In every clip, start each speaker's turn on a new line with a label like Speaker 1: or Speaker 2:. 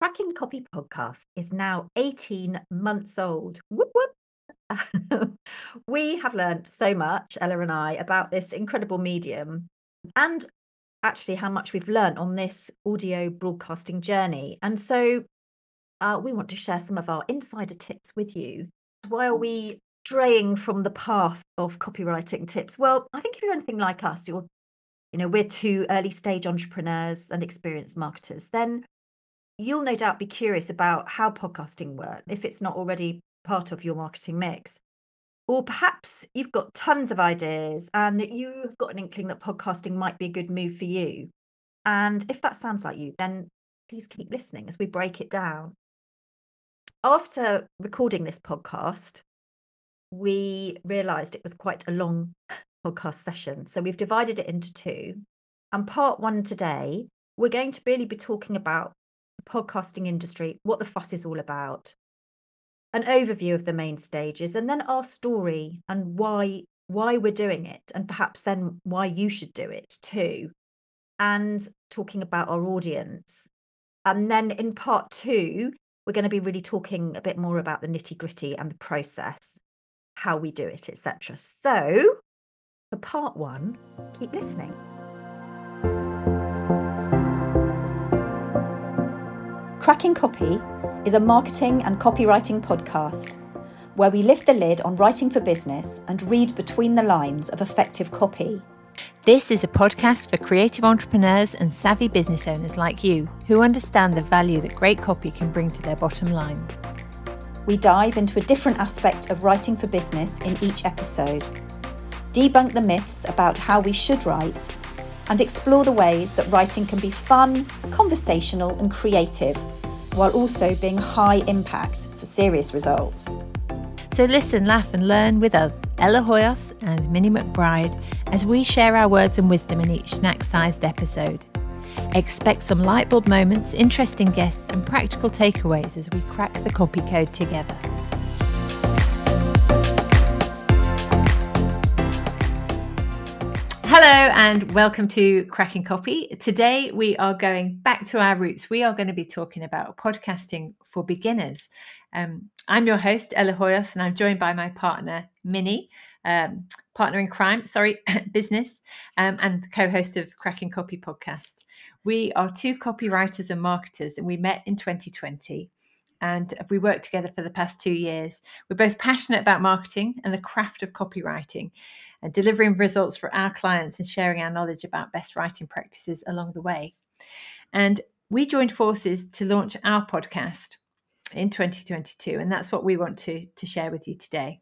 Speaker 1: Cracking Copy podcast is now 18 months old. Whoop, whoop. we have learned so much, Ella and I, about this incredible medium and actually how much we've learned on this audio broadcasting journey. And so uh, we want to share some of our insider tips with you. Why are we straying from the path of copywriting tips? Well, I think if you're anything like us, you're, you know, we're two early stage entrepreneurs and experienced marketers, then you'll no doubt be curious about how podcasting works if it's not already part of your marketing mix. Or perhaps you've got tons of ideas and you've got an inkling that podcasting might be a good move for you. And if that sounds like you, then please keep listening as we break it down. After recording this podcast, we realized it was quite a long podcast session. So we've divided it into two. And part one today, we're going to really be talking about podcasting industry, what the fuss is all about, an overview of the main stages, and then our story and why why we're doing it, and perhaps then why you should do it too, and talking about our audience. And then in part two, we're going to be really talking a bit more about the nitty gritty and the process, how we do it, etc. So, for part one, keep listening. Cracking Copy is a marketing and copywriting podcast where we lift the lid on writing for business and read between the lines of effective copy.
Speaker 2: This is a podcast for creative entrepreneurs and savvy business owners like you who understand the value that great copy can bring to their bottom line.
Speaker 1: We dive into a different aspect of writing for business in each episode, debunk the myths about how we should write and explore the ways that writing can be fun, conversational, and creative, while also being high impact for serious results.
Speaker 2: So listen, laugh, and learn with us, Ella Hoyos and Minnie McBride, as we share our words and wisdom in each snack sized episode. Expect some lightbulb moments, interesting guests, and practical takeaways as we crack the copy code together. Hello and welcome to Cracking Copy. Today we are going back to our roots. We are going to be talking about podcasting for beginners. Um, I'm your host, Ella Hoyos, and I'm joined by my partner, Minnie, um, partner in crime, sorry, business, um, and co host of Cracking Copy podcast. We are two copywriters and marketers, and we met in 2020 and we worked together for the past two years. We're both passionate about marketing and the craft of copywriting and delivering results for our clients and sharing our knowledge about best writing practices along the way. And we joined forces to launch our podcast in 2022, and that's what we want to, to share with you today.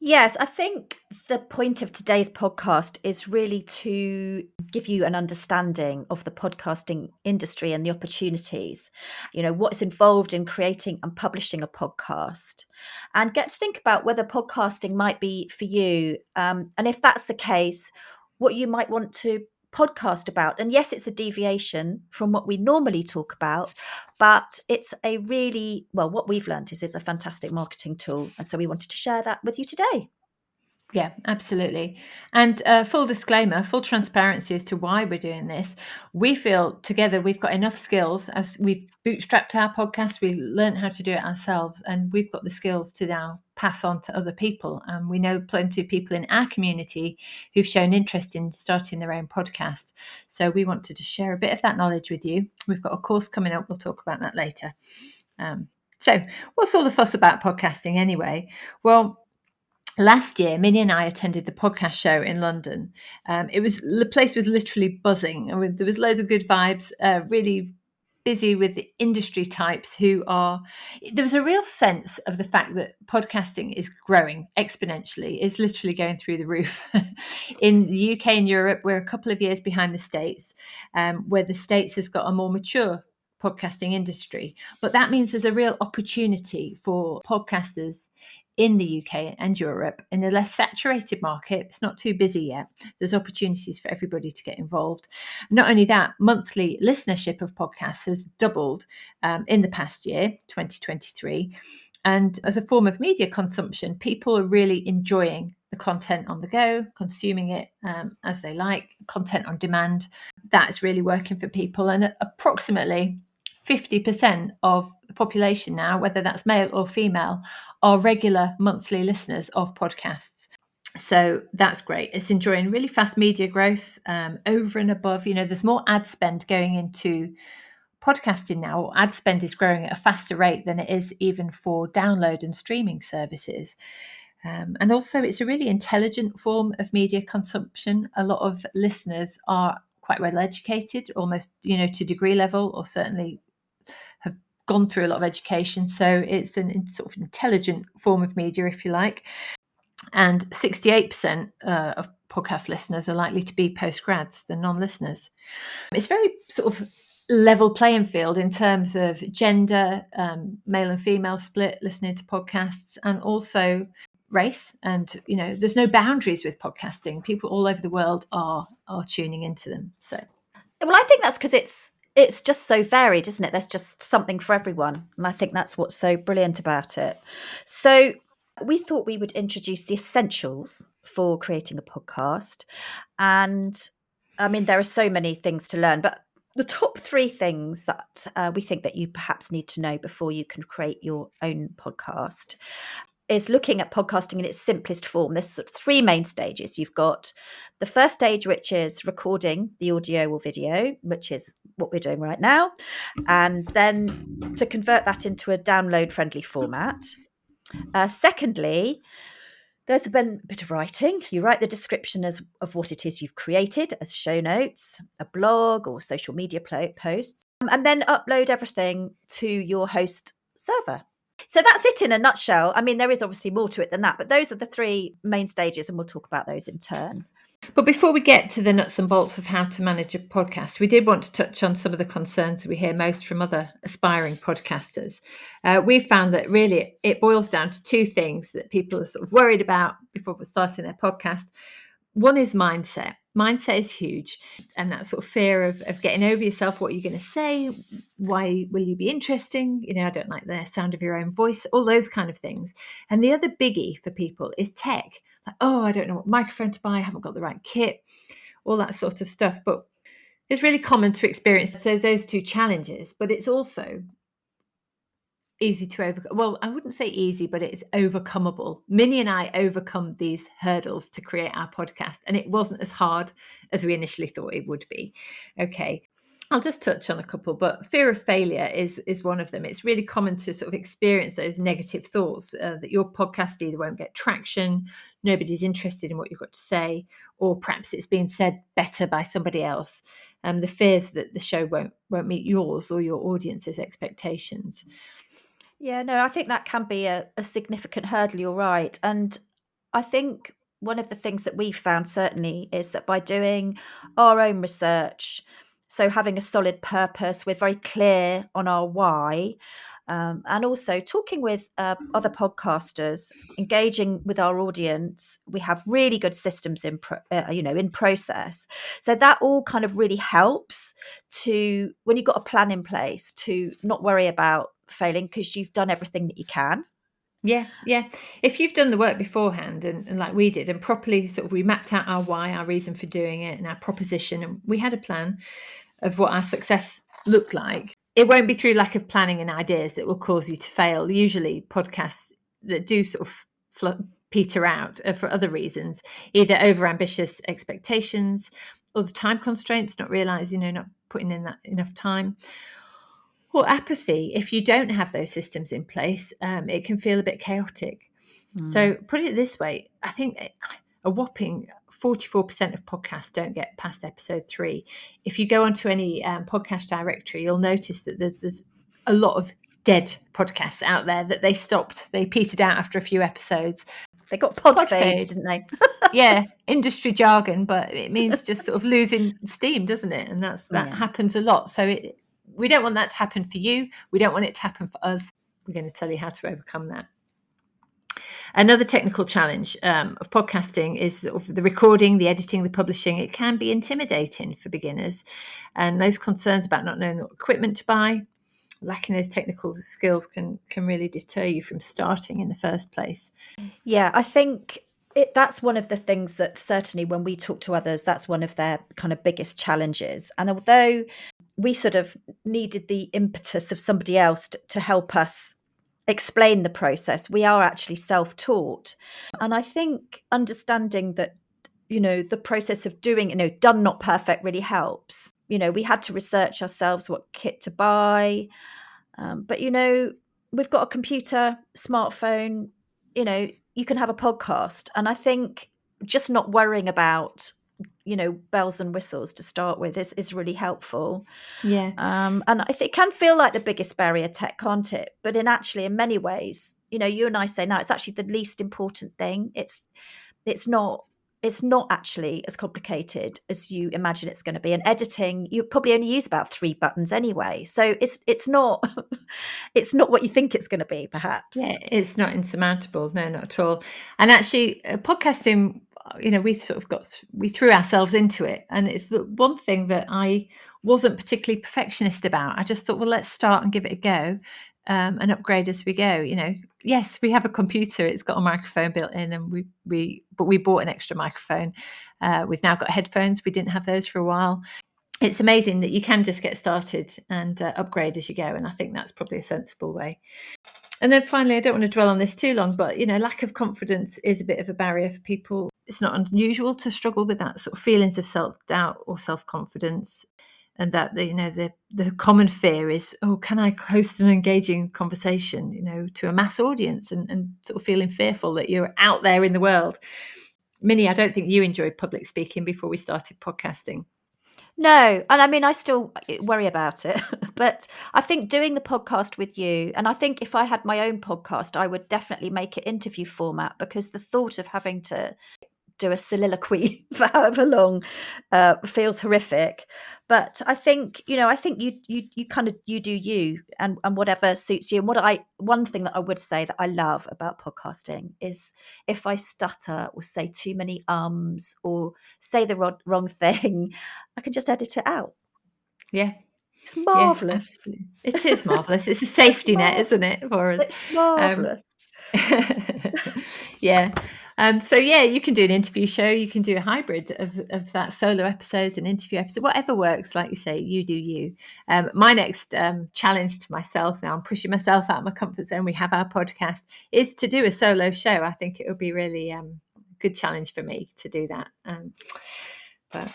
Speaker 1: Yes, I think the point of today's podcast is really to give you an understanding of the podcasting industry and the opportunities, you know, what's involved in creating and publishing a podcast, and get to think about whether podcasting might be for you. Um, and if that's the case, what you might want to podcast about. And yes, it's a deviation from what we normally talk about, but it's a really, well, what we've learned is it's a fantastic marketing tool. And so we wanted to share that with you today.
Speaker 2: Yeah, absolutely. And uh, full disclaimer, full transparency as to why we're doing this. We feel together we've got enough skills as we've bootstrapped our podcast, we learned how to do it ourselves, and we've got the skills to now pass on to other people. And we know plenty of people in our community who've shown interest in starting their own podcast. So we wanted to share a bit of that knowledge with you. We've got a course coming up, we'll talk about that later. Um, so, what's all the fuss about podcasting anyway? Well, last year, Minnie and I attended the podcast show in London. Um, it was the place was literally buzzing, and there was loads of good vibes. Uh, really busy with the industry types who are. There was a real sense of the fact that podcasting is growing exponentially. It's literally going through the roof. in the UK and Europe, we're a couple of years behind the States, um, where the States has got a more mature podcasting industry. But that means there's a real opportunity for podcasters in the UK and Europe in a less saturated market. It's not too busy yet. There's opportunities for everybody to get involved. Not only that, monthly listenership of podcasts has doubled um, in the past year, 2023. And as a form of media consumption, people are really enjoying the content on the go, consuming it um, as they like, content on demand. That's really working for people. And approximately 50% of the population now, whether that's male or female, are regular monthly listeners of podcasts. So that's great. It's enjoying really fast media growth um, over and above. You know, there's more ad spend going into podcasting now. Ad spend is growing at a faster rate than it is even for download and streaming services. Um, and also, it's a really intelligent form of media consumption. A lot of listeners are quite well educated, almost you know to degree level, or certainly gone through a lot of education. So it's an sort of intelligent form of media, if you like. And 68% uh, of podcast listeners are likely to be postgrads, than non-listeners. It's very sort of level playing field in terms of gender, um, male and female split listening to podcasts, and also race and you know there's no boundaries with podcasting people all over the world are are tuning into them so
Speaker 1: well i think that's because it's it's just so varied isn't it? There's just something for everyone and i think that's what's so brilliant about it. So we thought we would introduce the essentials for creating a podcast and i mean there are so many things to learn but the top three things that uh, we think that you perhaps need to know before you can create your own podcast is looking at podcasting in its simplest form. There's sort of three main stages. You've got the first stage, which is recording the audio or video, which is what we're doing right now, and then to convert that into a download friendly format. Uh, secondly, there's a bit of writing. You write the description as, of what it is you've created as show notes, a blog or social media posts, and then upload everything to your host server. So that's it in a nutshell. I mean, there is obviously more to it than that, but those are the three main stages, and we'll talk about those in turn.
Speaker 2: But before we get to the nuts and bolts of how to manage a podcast, we did want to touch on some of the concerns we hear most from other aspiring podcasters. Uh, we've found that really it boils down to two things that people are sort of worried about before starting their podcast. One is mindset mindset is huge and that sort of fear of, of getting over yourself what you're going to say? Why will you be interesting? You know i don't like the sound of your own voice all those kind of things. And the other biggie for people is tech. Like oh i don't know what microphone to buy i haven't got the right kit all that sort of stuff. But it's really common to experience those, those two challenges but it's also easy to overcome. Well, I wouldn't say easy, but it's overcomable. Minnie and I overcome these hurdles to create our podcast, and it wasn't as hard as we initially thought it would be. Okay. I'll just touch on a couple, but fear of failure is is one of them. It's really common to sort of experience those negative thoughts uh, that your podcast either won't get traction, nobody's interested in what you've got to say, or perhaps it's being said better by somebody else. Um, the fears that the show won't won't meet yours or your audience's expectations.
Speaker 1: Yeah, no, I think that can be a, a significant hurdle. You're right. And I think one of the things that we've found certainly is that by doing our own research, so having a solid purpose, we're very clear on our why. Um, and also talking with uh, other podcasters, engaging with our audience, we have really good systems in, pro- uh, you know, in process. So that all kind of really helps to when you've got a plan in place to not worry about failing because you've done everything that you can.
Speaker 2: Yeah, yeah. If you've done the work beforehand and, and, like we did, and properly sort of we mapped out our why, our reason for doing it, and our proposition, and we had a plan of what our success looked like. It won't be through lack of planning and ideas that will cause you to fail. Usually, podcasts that do sort of fl- peter out are for other reasons, either over ambitious expectations or the time constraints, not realizing, you know, not putting in that enough time, or apathy, if you don't have those systems in place, um, it can feel a bit chaotic. Mm. So, put it this way I think a whopping 44% of podcasts don't get past episode three. If you go onto any um, podcast directory, you'll notice that there's, there's a lot of dead podcasts out there that they stopped, they petered out after a few episodes.
Speaker 1: They got pod, pod fade, fade, didn't they?
Speaker 2: yeah, industry jargon, but it means just sort of losing steam, doesn't it? And that's that yeah. happens a lot. So it we don't want that to happen for you. We don't want it to happen for us. We're going to tell you how to overcome that. Another technical challenge um, of podcasting is the recording, the editing, the publishing. It can be intimidating for beginners, and those concerns about not knowing what equipment to buy, lacking those technical skills, can can really deter you from starting in the first place.
Speaker 1: Yeah, I think it, that's one of the things that certainly when we talk to others, that's one of their kind of biggest challenges. And although we sort of needed the impetus of somebody else to, to help us explain the process. We are actually self taught. And I think understanding that, you know, the process of doing, you know, done not perfect really helps. You know, we had to research ourselves what kit to buy. Um, but, you know, we've got a computer, smartphone, you know, you can have a podcast. And I think just not worrying about you know bells and whistles to start with is, is really helpful.
Speaker 2: Yeah.
Speaker 1: Um and i think it can feel like the biggest barrier tech can't it? But in actually in many ways you know you and i say now it's actually the least important thing. It's it's not it's not actually as complicated as you imagine it's going to be. And editing you probably only use about three buttons anyway. So it's it's not it's not what you think it's going to be perhaps.
Speaker 2: Yeah it's not insurmountable. No not at all. And actually uh, podcasting you know we sort of got we threw ourselves into it. And it's the one thing that i wasn't particularly perfectionist about. I just thought well let's start and give it a go um, and upgrade as we go you know. Yes we have a computer it's got a microphone built in and we we but we bought an extra microphone. Uh, we've now got headphones we didn't have those for a while. It's amazing that you can just get started and uh, upgrade as you go and i think that's probably a sensible way and then finally i don't want to dwell on this too long but you know lack of confidence is a bit of a barrier for people. It's not unusual to struggle with that sort of feelings of self-doubt or self-confidence and that the, you know the the common fear is oh can i host an engaging conversation you know to a mass audience? and, and sort of feeling fearful that you're out there in the world. Minnie i don't think you enjoyed public speaking before we started podcasting
Speaker 1: no, and I mean, I still uh, worry about it, but I think doing the podcast with you, and I think if I had my own podcast, I would definitely make it interview format because the thought of having to do a soliloquy for however long uh, feels horrific. But i think you know i think you you you kind of you do you and and whatever suits you. And what i one thing that i would say that i love about podcasting is if i stutter or say too many ums or say the wrong, wrong thing i can just edit it out.
Speaker 2: Yeah.
Speaker 1: It's marvelous.
Speaker 2: yeah, it is marvelous. It's a safety net isn't it for us?
Speaker 1: It's marvelous.
Speaker 2: um, yeah um, so yeah, you can do an interview show. You can do a hybrid of, of that solo episodes and interview episode, whatever works. Like you say, you do you. Um, my next um, challenge to myself now, I'm pushing myself out of my comfort zone. We have our podcast is to do a solo show. I think it would be really um, good challenge for me to do that. Um,
Speaker 1: but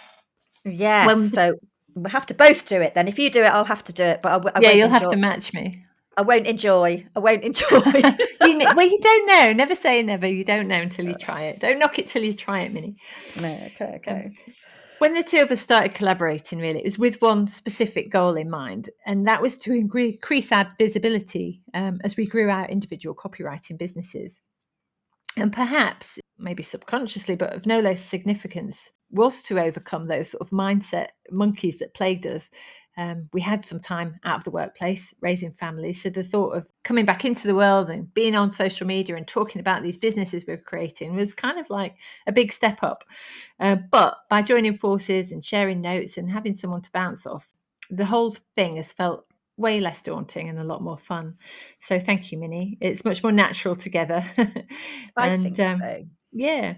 Speaker 1: yeah, so we have to both do it then. If you do it, I'll have to do it. But I, I
Speaker 2: yeah, you'll enjoy. have to match me.
Speaker 1: I won't enjoy. I won't enjoy.
Speaker 2: you, well, you don't know. Never say never. You don't know until you try it. Don't knock it till you try it, Minnie.
Speaker 1: No, okay, okay.
Speaker 2: Um, when the two of us started collaborating, really, it was with one specific goal in mind, and that was to increase our visibility um, as we grew our individual copywriting businesses. And perhaps, maybe subconsciously, but of no less significance, was to overcome those sort of mindset monkeys that plagued us um, we had some time out of the workplace raising families. So the thought of coming back into the world and being on social media and talking about these businesses we are creating was kind of like a big step up. Uh, but by joining forces and sharing notes and having someone to bounce off, the whole thing has felt way less daunting and a lot more fun. So thank you, Minnie. It's much more natural together.
Speaker 1: and um, so.
Speaker 2: yeah.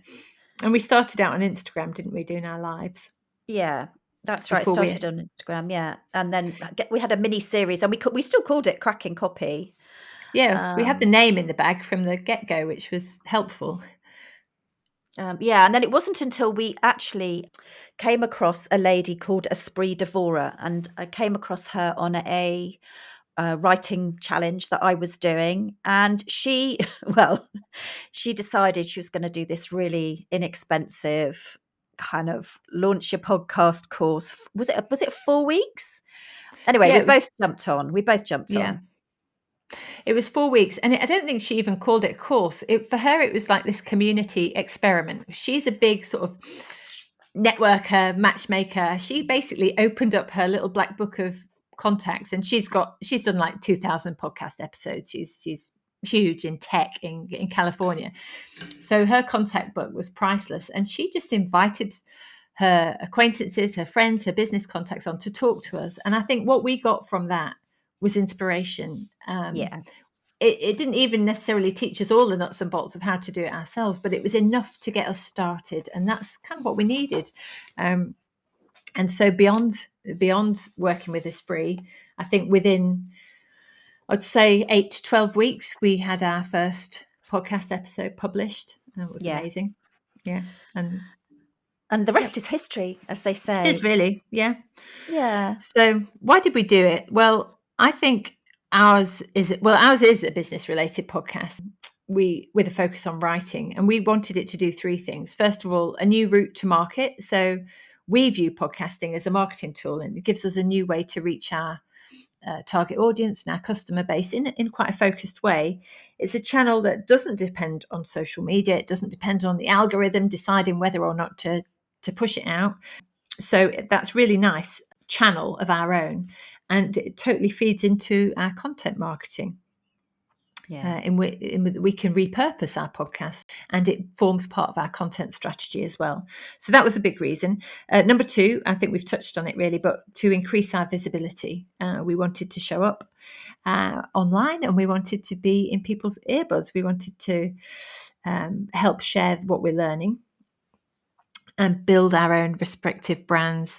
Speaker 2: And we started out on Instagram, didn't we, doing our lives?
Speaker 1: Yeah, that's right. It started we... on Instagram, yeah, and then we had a mini series, and we we still called it Cracking Copy.
Speaker 2: Yeah, um, we had the um name in the bag from the get go, which was helpful.
Speaker 1: Um, yeah, and then it wasn't until we actually came across a lady called Esprit Devora, and I came across her on a uh, writing challenge that I was doing. And she, well, she decided she was going to do this really inexpensive kind of launch your podcast course. Was it was it four weeks? Anyway, yeah, we both jumped on. We both jumped yeah. on.
Speaker 2: It was four weeks, and I don't think she even called it a course. It, for her, it was like this community experiment. She's a big sort of networker, matchmaker. She basically opened up her little black book of contacts, and she's got she's done like two thousand podcast episodes. She's she's huge in tech in, in California. So her contact book was priceless. And she just invited her acquaintances, her friends, her business contacts on to talk to us. And I think what we got from that was inspiration.
Speaker 1: Um, yeah.
Speaker 2: It, it, didn't even necessarily teach us all the nuts and bolts of how to do it ourselves, but it was enough to get us started. And that's kind of what we needed. Um, And so beyond beyond working with Esprit, I think within I'd say eight to twelve weeks, we had our first podcast episode published. And it was
Speaker 1: Yeah.
Speaker 2: amazing. Yeah. And
Speaker 1: And the rest is history, as they say.
Speaker 2: it's really, yeah.
Speaker 1: yeah.
Speaker 2: So why did we do it? Well, I think ours is well, ours is a business related podcast. We with a focus on writing, and we wanted it to do three things. First of all, a new route to market. So we view podcasting as a marketing tool, and it gives us a new way to reach our uh, target audience and our customer base in in quite a focused way. It's a channel that doesn't depend on social media. It doesn't depend on the algorithm deciding whether or not to to push it out. So that's really nice channel of our own, and it totally feeds into our content marketing.
Speaker 1: Yeah.
Speaker 2: Uh, in, which, in we can repurpose our podcast and it forms part of our content strategy as well. So that was a big reason. Uh, number two, I think we've touched on it really, but to increase our visibility, uh, we wanted to show up uh, online and we wanted to be in people's earbuds. We wanted to um, help share what we're learning and build our own respective brands,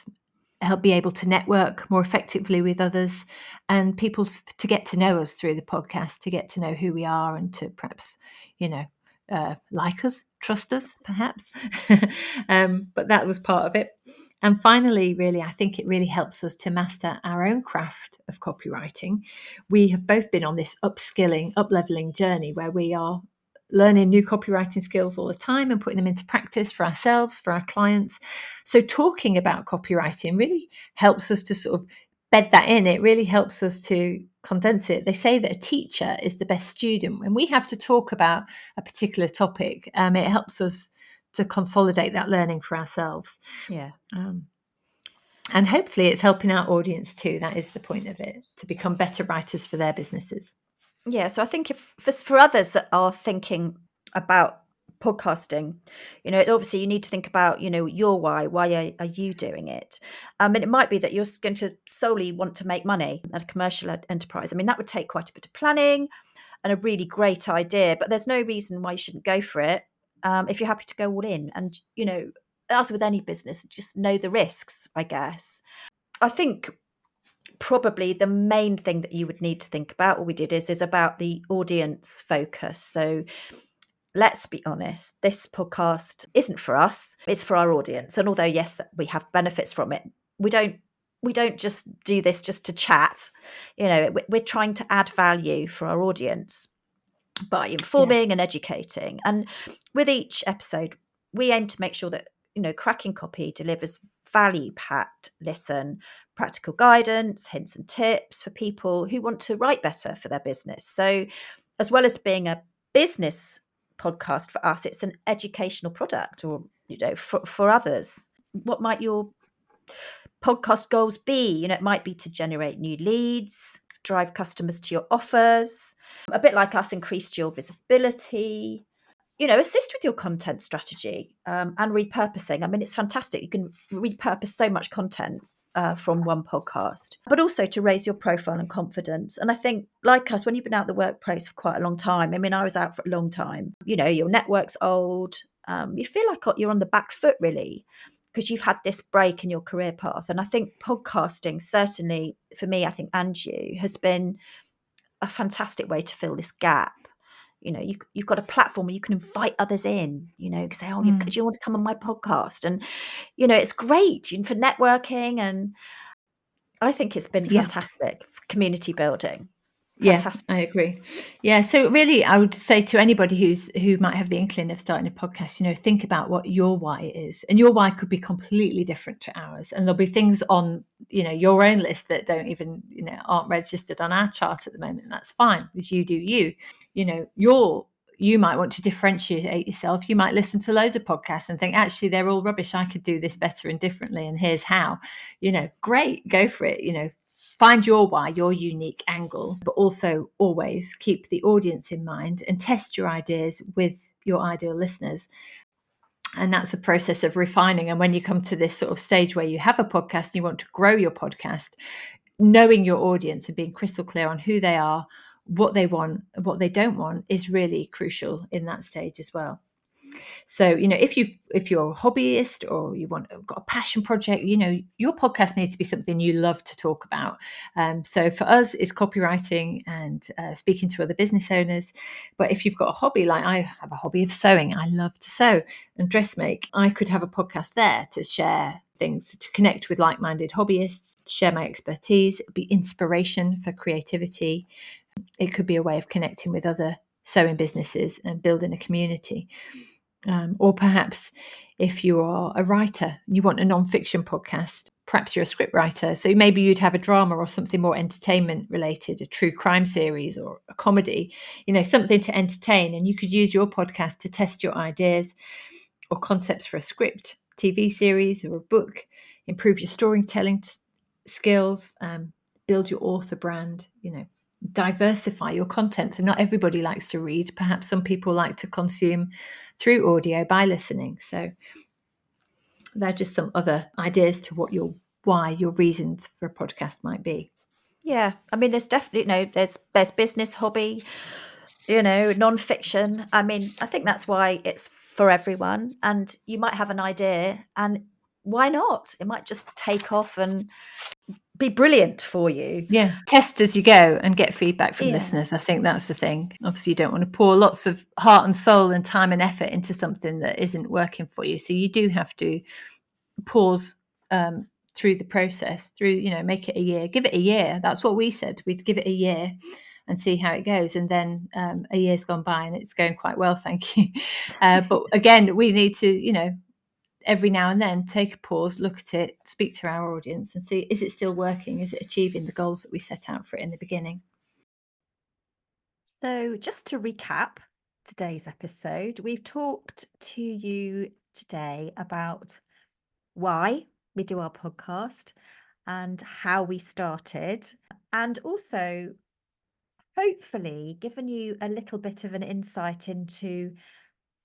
Speaker 2: help be able to network more effectively with others and people to get to know us through the podcast, to get to know who we are and to perhaps, you know, uh, like us, trust us, perhaps. um, but that was part of it. And finally, really, I think it really helps us to master our own craft of copywriting. We have both been on this upskilling, upleveling journey where we are learning new copywriting skills all the time and putting them into practice for ourselves, for our clients. So, talking about copywriting really helps us to sort of bed that in. It really helps us to condense it. They say that a teacher is the best student. When we have to talk about a particular topic, um, it helps us to consolidate that learning for ourselves.
Speaker 1: Yeah.
Speaker 2: Um, and hopefully, it's helping our audience too. That is the point of it to become better writers for their businesses.
Speaker 1: Yeah. So I think if for, for others that are thinking about podcasting, you know, obviously you need to think about, you know, your why. Why are, are you doing it? Um, and it might be that you're going to solely want to make money at a commercial enterprise. I mean, that would take quite a bit of planning and a really great idea, but there's no reason why you shouldn't go for it um, if you're happy to go all in. And, you know, as with any business, just know the risks, I guess. I think probably the main thing that you would need to think about what we did is is about the audience focus. So let's be honest this podcast isn't for us it's for our audience. And although yes we have benefits from it we don't we don't just do this just to chat. You know we- we're trying to add value for our audience by informing and educating. And with each episode we aim to make sure that you know cracking copy delivers value packed listen practical guidance, hints and tips for people who want to write better for their business. So, as well as being a business podcast for us, it's an educational product or, you know, for, for others. What might your podcast goals be? You know, it might be to generate new leads, drive customers to your offers, a bit like us, increase your visibility, you know, assist with your content strategy um, and repurposing. I mean, it's fantastic. You can repurpose so much content uh, from one podcast, but also to raise your profile and confidence. And I think, like us, when you've been out the workplace for quite a long time, I mean, I was out for a long time, you know, your network's old, um, you feel like you're on the back foot, really. Because you've had this break in your career path. And I think podcasting, certainly for me, I think, and you, has been a fantastic way to fill this gap you know you, you've got a platform where you can invite others in you know say oh you,
Speaker 2: Mm.
Speaker 1: do you want to come on my podcast and you know it's great you know, for networking and i think it's been fantastic for community building
Speaker 2: Yeah, I agree. Yeah, so really, I would say to anybody who's who might have the inkling of starting a podcast, you know, think about what your why is, and your why could be completely different to ours, and there'll be things on you know your own list that don't even you know aren't registered on our chart at the moment. And that's fine because you do you. You know, your you might want to differentiate yourself. You might listen to loads of podcasts and think, actually, they're all rubbish. I could do this better and differently, and here's how. You know, great, go for it. You know, find your why, your unique angle, but also always keep the audience in mind and test your ideas with your ideal listeners. And that's a process of refining. And when you come to this sort of stage where you have a podcast and you want to grow your podcast, knowing your audience and being crystal clear on who they are, what they want, and what they don't want is really crucial in that stage as well. So, you know, if you've if you're a hobbyist or you want got a passion project, you know, your podcast needs to be something you love to talk about. Um, so for us, it's copywriting and uh, speaking to other business owners. But if you've got a hobby, like I have a hobby of sewing, I love to sew and dressmake. I could have a podcast there to share things, to connect with like-minded hobbyists, share my expertise, be inspiration for creativity. It could be a way of connecting with other sewing businesses and building a community. Um, or perhaps if you are a writer, you want a non-fiction podcast, perhaps you're a script writer. So maybe you'd have a drama or something more entertainment related, a true crime series or a comedy, you know, something to entertain. And you could use your podcast to test your ideas or concepts for a script, TV series, or a book, improve your storytelling t- skills, um, build your author brand, you know, diversify your content. And not everybody likes to read. Perhaps some people like to consume through audio by listening. So they're just some other ideas to what your why your reasons for a podcast might be.
Speaker 1: Yeah, I mean, there's definitely you know, there's there's business, hobby, you know, non-fiction. I mean, I think that's why it's for everyone. And you might have an idea, and why not? It might just take off and be brilliant for you.
Speaker 2: Yeah, test as you go and get feedback from
Speaker 1: Yeah.
Speaker 2: listeners. I think that's the thing. Obviously, you don't want to pour lots of heart and soul and time and effort into something that isn't working for you. So you do have to pause um, through the process, through, you know, make it a year, give it a year. That's what we said. We'd give it a year and see how it goes. And then um, a year's gone by and it's going quite well, thank you. Uh, but again, we need to, you know, every now and then take a pause, look at it, speak to our audience and see is it still working? Is it achieving the goals that we set out for it in the beginning?
Speaker 1: So, just to recap today's episode, we've talked to you today about why we do our podcast and how we started, and also hopefully given you a little bit of an insight into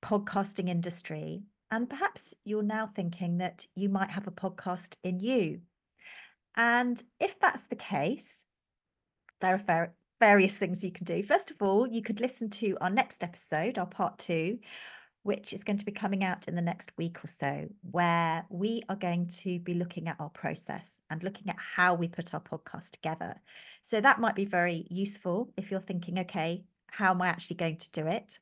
Speaker 1: podcasting industry and perhaps you're now thinking that you might have a podcast in you. And if that's the case there are var- various things you can do. First of all you could listen to our next episode our part two which is going to be coming out in the next week or so where we are going to be looking at our process and looking at how we put our podcast together. So that might be very useful if you're thinking, okay, how am I actually going to do it?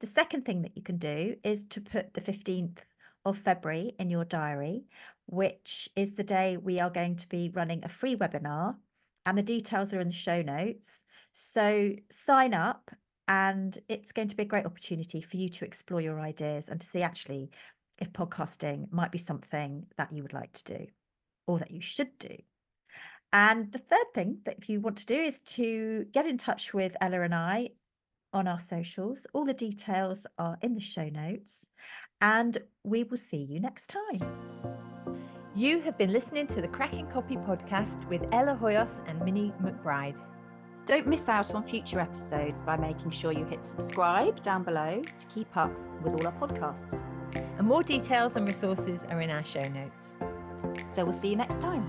Speaker 1: The second thing that you can do is to put the 15th of February in your diary, which is the day we are going to be running a free webinar, and the details are in the show notes. So sign up, and it's going to be a great opportunity for you to explore your ideas and to see actually if podcasting might be something that you would like to do or that you should do. And the third thing that if you want to do is to get in touch with Ella and I on our socials. All the details are in the show notes. And we will see you next time.
Speaker 2: You have been listening to the Cracking Copy podcast with Ella Hoyos and Minnie McBride.
Speaker 1: Don't miss out on future episodes by making sure you hit subscribe down below to keep up with all our podcasts.
Speaker 2: And more details and resources are in our show notes.
Speaker 1: So we'll see you next time.